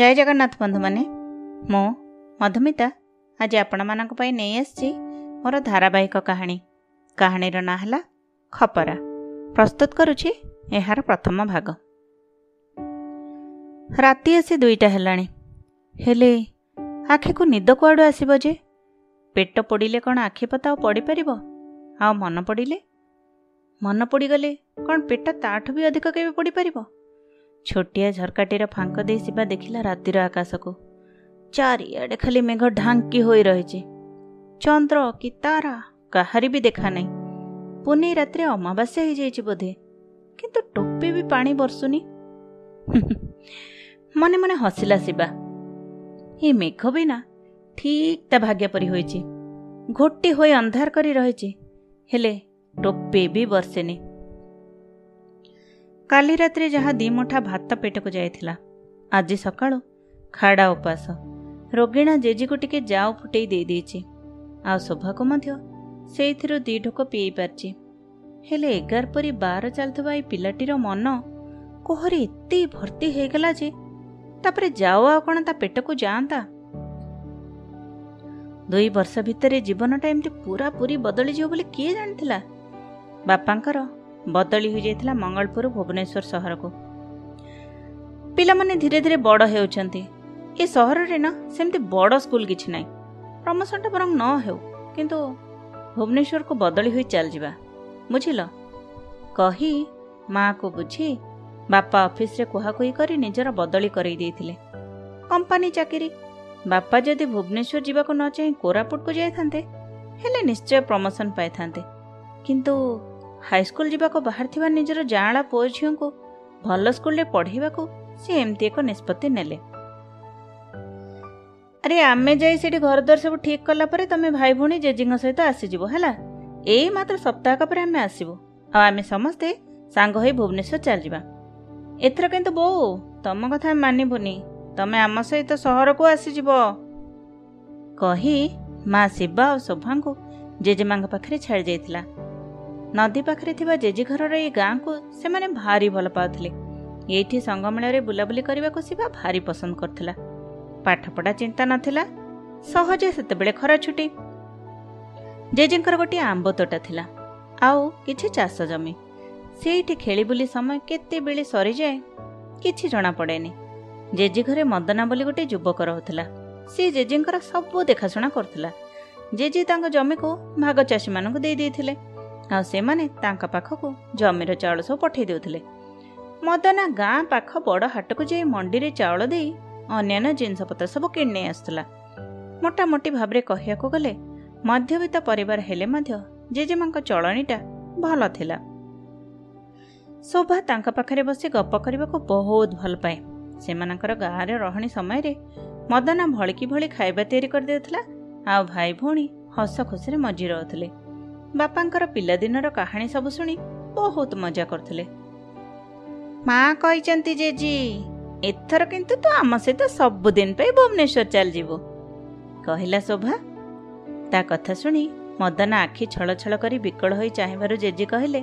ଜୟ ଜଗନ୍ନାଥ ବନ୍ଧୁମାନେ। ମୁଁ ମଧୁମିତା ଆଜି ଆପଣମାନଙ୍କ ପାଇଁ ନେଇ ଆସିଛି ମୋର ଧାରାବାହିକ କାହାଣୀ। କାହାଣୀର ନାଁ ହେଲା ଖପରା। ପ୍ରସ୍ତୁତ କରୁଛି ଏହାର ପ୍ରଥମ ଭାଗ। ରାତି ଆସି ଦୁଇଟା ହେଲାଣି। ହେଲେ ଆଖିକୁ ନିଦ କୁଆଡ଼ୁ ଆସିବ ଯେ? ପେଟ ପୋଡ଼ିଲେ କ'ଣ ଆଖି ପତା ଆଉ ପଡ଼ିପାରିବ? ଆଉ ମନ ପଡ଼ିଲେ? ମନ ପଡ଼ିଗଲେ କ'ଣ ପେଟ ତାଠୁ ବି ଅଧିକ କେବେ ପଡ଼ିପାରିବ? ଛୋଟିଆ ଝରକାଟିର ଫାଙ୍କ ଦେଇ ଶିବା ଦେଖିଲା ରାତିର ଆକାଶକୁ। ଚାରିଆଡ଼େ ଖାଲି ମେଘ ଢାଙ୍କି ହୋଇ ରହିଛି। ଚନ୍ଦ୍ର କି ତାରା କାହାରି ବି ଦେଖା ନାହିଁ। ପୁନେଇ ରାତିରେ ଅମାବାସ୍ୟା ହେଇଯାଇଛି ବୋଧେ? କିନ୍ତୁ ଟୋପେ ବି ପାଣି ବର୍ଷୁନି। ମନେ ମନେ ହସିଲା ଶିବା। ଏ ମେଘ ବି ନା ଠିକ୍ ତା ଭାଗ୍ୟ ପରି ହୋଇଛି। ଘୋଟି ହୋଇ ଅନ୍ଧାର କରି ରହିଛି। ହେଲେ ଟୋପେ ବି ବର୍ଷେନି। କାଲି ରାତିରେ ଯାହା ଦି ମୁଠା ଭାତ ପେଟକୁ ଯାଇଥିଲା। ଆଜି ସକାଳୁ ଖାଡ଼ା ଉପାସ। ରୋଗିଣା ଜେଜିକୁ ଟିକେ ଯାଉ ଫୁଟେଇ ଦେଇଦେଇଛି ଆଉ ଶୋଭାକୁ ମଧ୍ୟ ସେଇଥିରୁ ଦି ଢୋକ ପିଇ ପାରିଛି ହେଲେ ଏଗାର ପରି ବାର ଚାଲିଥିବା ଏଇ ପିଲାଟିର ମନ କୋହରେ ଏତେ ଭର୍ତ୍ତି ହେଇଗଲା ଯେ ତାପରେ ଯାଉ ଆଉ କ'ଣ ତା ପେଟକୁ ଯାଆନ୍ତା? ଦୁଇ ବର୍ଷ ଭିତରେ ଜୀବନଟା ଏମିତି ପୁରାପୁରି ବଦଳିଯିବ ବୋଲି କିଏ ଜାଣିଥିଲା? ବାପାଙ୍କର ବଦଳି ହୋଇଯାଇଥିଲା ମଙ୍ଗଳପୁର ଭୁବନେଶ୍ୱର ସହରକୁ। ପିଲାମାନେ ଧୀରେ ଧୀରେ ବଡ଼ ହେଉଛନ୍ତି। ଏ ସହରରେ ନା ସେମିତି ବଡ଼ ସ୍କୁଲ କିଛି ନାହିଁ। ପ୍ରମୋସନଟା ବରଂ ନ ହେଉ କିନ୍ତୁ ଭୁବନେଶ୍ୱରକୁ ବଦଳି ହୋଇ ଚାଲିଯିବା। ବୁଝିଲ? କହି ମାଆକୁ ବୁଝି ବାପା ଅଫିସରେ କୁହାକୁହି କରି ନିଜର ବଦଳି କରେଇ ଦେଇଥିଲେ। କମ୍ପାନୀ ଚାକିରି। ବାପା ଯଦି ଭୁବନେଶ୍ୱର ଯିବାକୁ ନ ଚାହିଁ କୋରାପୁଟକୁ ଯାଇଥାନ୍ତେ ହେଲେ ନିଶ୍ଚୟ ପ୍ରମୋସନ ପାଇଥାନ୍ତେ। କିନ୍ତୁ ହାଇସ୍କୁଲ ଯିବାକୁ ବାହାରିଥିବା ନିଜର ଜାଆଁଳା ପୁଅ ଝିଅଙ୍କୁ ଭଲ ସ୍କୁଲରେ ପଢ଼େଇବାକୁ ସେ ଏମିତି ଏକ ନିଷ୍ପତ୍ତି ନେଲେ। ଆରେ ଆମେ ଯାଇ ସେଠି ଘରଦ୍ୱାର ସବୁ ଠିକ୍ କଲା ପରେ ତମେ ଭାଇ ଭଉଣୀ ଜେଜିଙ୍କ ସହିତ ଆସିଯିବ ହେଲା? ଏଇ ମାତ୍ର ସପ୍ତାହକ ପରେ ଆମେ ଆସିବୁ। ଆଉ ଆମେ ସମସ୍ତେ ସାଙ୍ଗ ହୋଇ ଭୁବନେଶ୍ୱର ଚାଲିଯିବା। ଏଥର କିନ୍ତୁ ବୋଉ ତମ କଥା ମାନିବୁନି। ତମେ ଆମ ସହିତ ସହରକୁ ଆସିଯିବ। କହି ମା ଶିବା ଆଉ ଶୋଭାଙ୍କୁ ଜେଜେମାଙ୍କ ପାଖରେ ଛାଡ଼ି ଯାଇଥିଲା ନଦୀ ପାଖରେ ଥିବା ଜେଜେ ଘରର ଏଇ ଗାଁକୁ ସେମାନେ ଭାରି ଭଲ ପାଉଥିଲେ। ଏଇଠି ସଙ୍ଗମେଳରେ ବୁଲାବୁଲି କରିବାକୁ ଶିବା ଭାରି ପସନ୍ଦ କରୁଥିଲା। ପାଠପଢ଼ା ଚିନ୍ତା ନଥିଲା ସହଜେ ସେତେବେଳେ ଖରା ଛୁଟି। ଜେଜେଙ୍କର ଗୋଟିଏ ଆମ୍ବ ତୋଟା ଥିଲା। ଆଉ କିଛି ଚାଷ ଜମି। ସେଇଠି ଖେଳି ବୁଲି ସମୟ କେତେବେଳେ ସରିଯାଏ କିଛି ଜଣାପଡ଼େନି। ଜେଜେ ଘରେ ମଦନା ବୋଲି ଗୋଟିଏ ଯୁବକ ରହୁଥିଲା। ସେ ଜେଜେଙ୍କର ସବୁ ଦେଖାଶୁଣା କରୁଥିଲା। ଜେଜେ ତାଙ୍କ ଜମିକୁ ଭାଗ ଚାଷୀମାନଙ୍କୁ ଦେଇ ଦେଇଥିଲେ। ଆଉ ସେମାନେ ତାଙ୍କ ପାଖକୁ ଜମିର ଚାଉଳ ସବୁ ପଠାଇ ଦେଉଥିଲେ। ମଦନା ଗାଁ ପାଖ ବଡ଼ ହାଟକୁ ଯାଇ ମଣ୍ଡିରେ ଚାଉଳ ଦେଇ ଅନ୍ୟାନ୍ୟ ଜିନିଷପତ୍ର ସବୁ କିଣି ନେଇ ଆସୁଥିଲା। ମୋଟାମୋଟି ଭାବରେ କହିବାକୁ ଗଲେ ମଧ୍ୟବିତ୍ତ ପରିବାର ହେଲେ ମଧ୍ୟ ଜେଜେମାଙ୍କ ଚଳଣିଟା ଭଲ ଥିଲା। ଶୋଭା ତାଙ୍କ ପାଖରେ ବସି ଗପ କରିବାକୁ ବହୁତ ଭଲ ପାଏ। ସେମାନଙ୍କର ଗାଁରେ ରହଣି ସମୟରେ ମଦନା ଭଳିକି ଭଳି ଖାଇବା ତିଆରି କରିଦେଉଥିଲା ଆଉ ଭାଇ ଭଉଣୀ ହସ ଖୁସିରେ ମଜି ରହୁଥିଲେ। ବାପାଙ୍କର ପିଲାଦିନର କାହାଣୀ ସବୁ ଶୁଣି ବହୁତ ମଜା କରୁଥିଲେ। ମା କହିଛନ୍ତି ଜେଜି ଏଥର କିନ୍ତୁ ତୁ ଆମ ସହିତ ସବୁଦିନ ପାଇଁ ଭୁବନେଶ୍ୱର ଚାଲିଯିବୁ। କହିଲା ଶୋଭା। ତା କଥା ଶୁଣି ମଦନା ଆଖି ଛଳ ଛଳ କରି ବିକଳ ହୋଇ ଚାହିଁବାରୁ ଜେଜେ କହିଲେ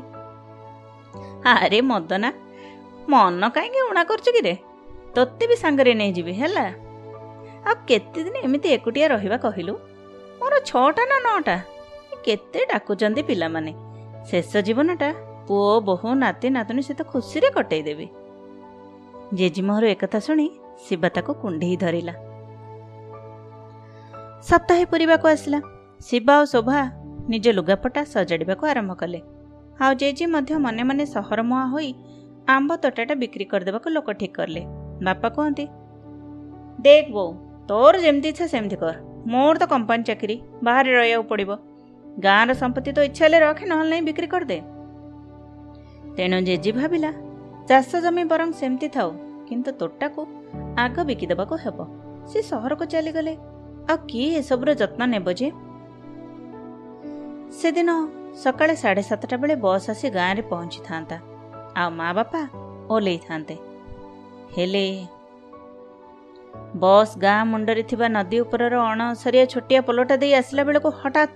ଆରେ ମଦନା ମନ କାହିଁକି ଉଣା କରୁଛୁ କିରେ? ତୋତେ ବି ସାଙ୍ଗରେ ନେଇଯିବି ହେଲା। ଆଉ କେତେ ଦିନ ଏମିତି ଏକୁଟିଆ ରହିବା କହିଲୁ? ମୋର ଛଅଟା ନା ନଅଟା? କେତେ ଡାକୁଛନ୍ତି ପିଲାମାନେ। ଶେଷ ଜୀବନଟା ପୁଅ ବୋହୂ ନାତି ନାତୁଣୀ ସହିତ ଖୁସିରେ କଟେଇ ଦେବି ଜେଜିମୋହର ଏକଥା ଶୁଣି ଶିବା ତାକୁ କୁଣ୍ଢେଇ ଧରିଲା। ସପ୍ତାହେ ପୁରିବାକୁ ଆସିଲା। ଶିବା ଓ ଶୋଭା ନିଜ ଲୁଗାପଟା ସଜାଡ଼ିବାକୁ ଆରମ୍ଭ କଲେ। ଆଉ ଜେଜେ ମଧ୍ୟ ମନେ ମନେ ସହର ମୁହାଁ ହୋଇ ଆମ୍ବ ତୋଟାଟା ବିକ୍ରି କରିଦେବାକୁ ଲୋକ ଠିକ୍ କଲେ। ବାପା କୁହନ୍ତି ଦେଖ ବୋଉ ତୋର ଯେମିତି ଇଚ୍ଛା ସେମିତି କର। ମୋର ତ କମ୍ପାନୀ ଚାକିରି ବାହାରେ ରହିବାକୁ ପଡ଼ିବ। ଗାଁର ସମ୍ପତ୍ତି ତ ଇଚ୍ଛା ହେଲେ ରଖେ ନହେଲେ ନାହିଁ ବିକ୍ରି କରିଦେ। ତେଣୁ ଜେଜେ ଭାବିଲା ଚାଷ ଜମି ବରଂ ସେମିତି ଥାଉ କିନ୍ତୁ ତୋଟାକୁ ଆଗ ବିକିଦେବାକୁ ହେବ। ସେ ସହରକୁ ଚାଲିଗଲେ। ଆଉ କିଏ ଏସବୁର ଯତ୍ନ ନେବ ଯେ? ସେଦିନ ସକାଳେ ସାଢ଼େ ସାତଟା ବେଳେ ବସ୍ ଆସି ଗାଁରେ ପହଞ୍ଚିଥାନ୍ତା। ଆଉ ମା ବାପା ଓହ୍ଲେଇଥାନ୍ତେ। ହେଲେ ବସ୍ ଗାଁ ମୁଣ୍ଡରେ ଥିବା ନଦୀ ଉପରର ଅଣସରିଆ ଛୋଟିଆ ପୋଲଟା ଦେଇ ଆସିଲା ବେଳକୁ ହଠାତ୍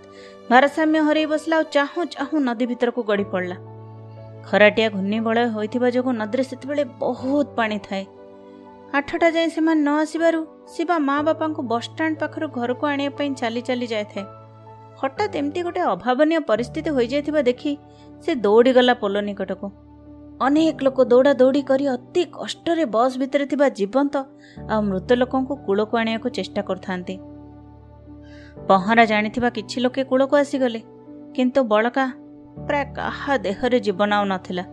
ଭାରସାମ୍ୟ ହରେଇ ବସିଲା ଆଉ ଚାହୁଁ ଚାହୁଁ ନଦୀ ଭିତରକୁ ଗଡ଼ି ପଡ଼ିଲା। ଖରାଟିଆ ଘୂର୍ଣ୍ଣିବଳୟ ହୋଇଥିବା ଯୋଗୁଁ ନଦୀରେ ସେତେବେଳେ ବହୁତ ପାଣି ଥାଏ। ଆଠଟା ଯାଏଁ ସେମାନେ ନ ଆସିବାରୁ ଶିବା ମା ବାପାଙ୍କୁ ବସ୍ଷ୍ଟାଣ୍ଡ ପାଖରୁ ଘରକୁ ଆଣିବା ପାଇଁ ଚାଲି ଚାଲି ଯାଇଥାଏ। ହଠାତ୍ ଏମିତି ଗୋଟେ ଅଭାବନୀୟ ପରିସ୍ଥିତି ହୋଇଯାଇଥିବା ଦେଖି ସେ ଦୌଡ଼ିଗଲା ପୋଲ ନିକଟକୁ। ଅନେକ ଲୋକ ଦୌଡ଼ା ଦୌଡ଼ି କରି ଅତି କଷ୍ଟରେ ବସ୍ ଭିତରେ ଥିବା ଜୀବନ୍ତ ଆଉ ମୃତ ଲୋକଙ୍କୁ କୂଳକୁ ଆଣିବାକୁ ଚେଷ୍ଟା କରୁଥାନ୍ତି। ପହଁରା ଜାଣିଥିବା କିଛି ଲୋକେ କୂଳକୁ ଆସିଗଲେ କିନ୍ତୁ ବଳକା ପ୍ରାୟ କାହା ଦେହରେ ଜୀବନ ଆଉ ନଥିଲା।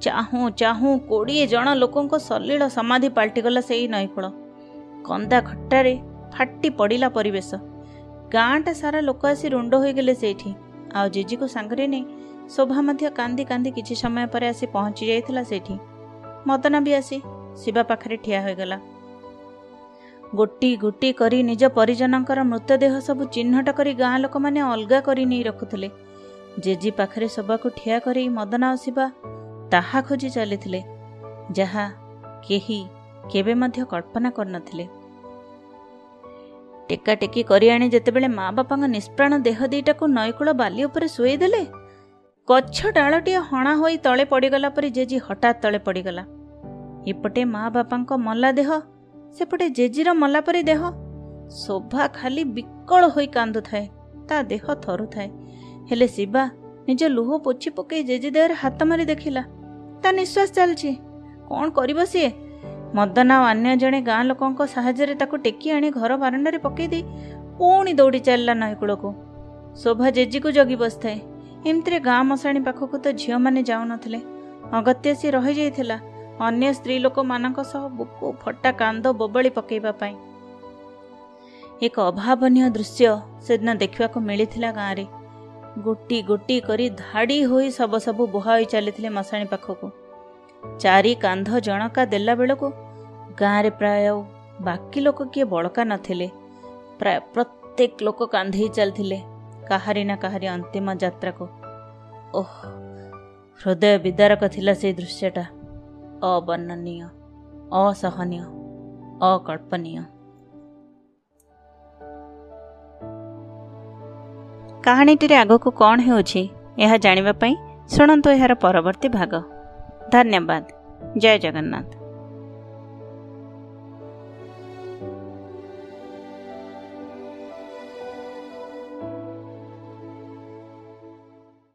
ଚାହୁଁ ଚାହୁଁ କୋଡ଼ିଏ ଜଣ ଲୋକଙ୍କ ସଲିଳ ସମାଧି ପାଲଟିଗଲା ସେଇ ନଈକୂଳ। କନ୍ଦା ଖଟ୍ଟାରେ ଫାଟି ପଡ଼ିଲା ପରିବେଶ। ଗାଁଟା ସାରା ଲୋକ ଆସି ରୁଣ୍ଡ ହୋଇଗଲେ ସେଇଠି। ଆଉ ଜିଜିକୁ ସାଙ୍ଗରେ ନେଇ ଶୋଭା ମଧ୍ୟ କାନ୍ଦି କାନ୍ଦି କିଛି ସମୟ ପରେ ଆସି ପହଞ୍ଚି ଯାଇଥିଲା ସେଇଠି ମଦନା ବି ଆସି ଶିବା ପାଖରେ ଠିଆ ହୋଇଗଲା। ଗୋଟି ଗୋଟି କରି ନିଜ ପରିଜନଙ୍କର ମୃତଦେହ ସବୁ ଚିହ୍ନଟ କରି ଗାଁ ଲୋକମାନେ ଅଲଗା କରି ନେଇ ରଖୁଥିଲେ। ଜେଜି ପାଖରେ ଶୋଭାକୁ ଠିଆ କରି ମଦନା ଆଉ ଶିବା ତାହା ଖୋଜି ଚାଲିଥିଲେ ଯାହା କେହି କେବେ ମଧ୍ୟ କଳ୍ପନା କରିନଥିଲେ। ଟେକା ଟେକି କରି ଆଣି ଯେତେବେଳେ ମା ବାପାଙ୍କ ନିଷ୍ପ୍ରାଣ ଦେହ ଦିଟାକୁ ନଈକୂଳ ବାଲି ଉପରେ ଶୁଆଇଦେଲେ ଗଛ ଡାଳଟିଏ ହଣା ହୋଇ ତଳେ ପଡ଼ିଗଲା ପରି ଜେଜି ହଠାତ୍ ତଳେ ପଡ଼ିଗଲା। ଏପଟେ ମା ବାପାଙ୍କ ମଲା ଦେହ ସେପଟେ ଜେଜିର ମଲା ପରି ଦେହ। ଶୋଭା ଖାଲି ବିକଳ ହୋଇ କାନ୍ଦୁଥାଏ ତା ଦେହ ଥରୁଥାଏ। ହେଲେ ଶିବା ନିଜ ଲୁହ ପୋଛି ପକେଇ ଜେଜେ ଦେହରେ ହାତ ମାରି ଦେଖିଲା ତା ନିଶ୍ୱାସ ଚାଲିଛି କ'ଣ କରିବ ସିଏ? ମଦନା ଆଉ ଅନ୍ୟ ଜଣେ ଗାଁ ଲୋକଙ୍କ ସାହାଯ୍ୟରେ ତାକୁ ଟେକି ଆଣି ଘର ବାରଣ୍ଡାରେ ପକେଇ ଦେଇ ପୁଣି ଦୌଡ଼ି ଚାଲିଲା ନଈକୂଳକୁ। ଶୋଭା ଜେଜିକୁ ଜଗି ବସିଥାଏ। ଏମିତିରେ ଗାଁ ମଶାଣି ପାଖକୁ ତ ଝିଅମାନେ ଯାଉନଥିଲେ। ଅଗତ୍ୟା ସିଏ ରହିଯାଇଥିଲା ଅନ୍ୟ ସ୍ତ୍ରୀ ଲୋକମାନଙ୍କ ସହ ବୁକୁ ଫଟା କାନ୍ଦ ବୋବଳି ପକେଇବା ପାଇଁ। ଏକ ଅଭାବନୀୟ ଦୃଶ୍ୟ ସେଦିନ ଦେଖିବାକୁ ମିଳିଥିଲା ଗାଁରେ। ଗୋଟି ଗୋଟି କରି ଧାଡ଼ି ହୋଇ ଶବ ସବୁ ବୁହା ହୋଇ ଚାଲିଥିଲେ ମଶାଣି ପାଖକୁ। ଚାରି କାନ୍ଧ ଜଣକା ଦେଲା ବେଳକୁ ଗାଁରେ ପ୍ରାୟ ବାକି ଲୋକ କିଏ ବଳକା ନଥିଲେ। ପ୍ରାୟ ପ୍ରତ୍ୟେକ ଲୋକ କାନ୍ଧେଇ ଚାଲିଥିଲେ। କାହାରି ନା କାହାରି ଅନ୍ତିମ ଯାତ୍ରାକୁ। ଓହ ହୃଦୟ ବିଦାରକ ଥିଲା ସେଇ ଦୃଶ୍ୟଟା। ଅବର୍ଣ୍ଣନୀୟ ଅସହନୀୟ ଅକଳ୍ପନୀୟ। କାହାଣୀଟିରେ ଆଗକୁ କ'ଣ ହେଉଛି ଏହା ଜାଣିବା ପାଇଁ ଶୁଣନ୍ତୁ ଏହାର ପରବର୍ତ୍ତୀ ଭାଗ। ଧନ୍ୟବାଦ ଜୟ ଜଗନ୍ନାଥ।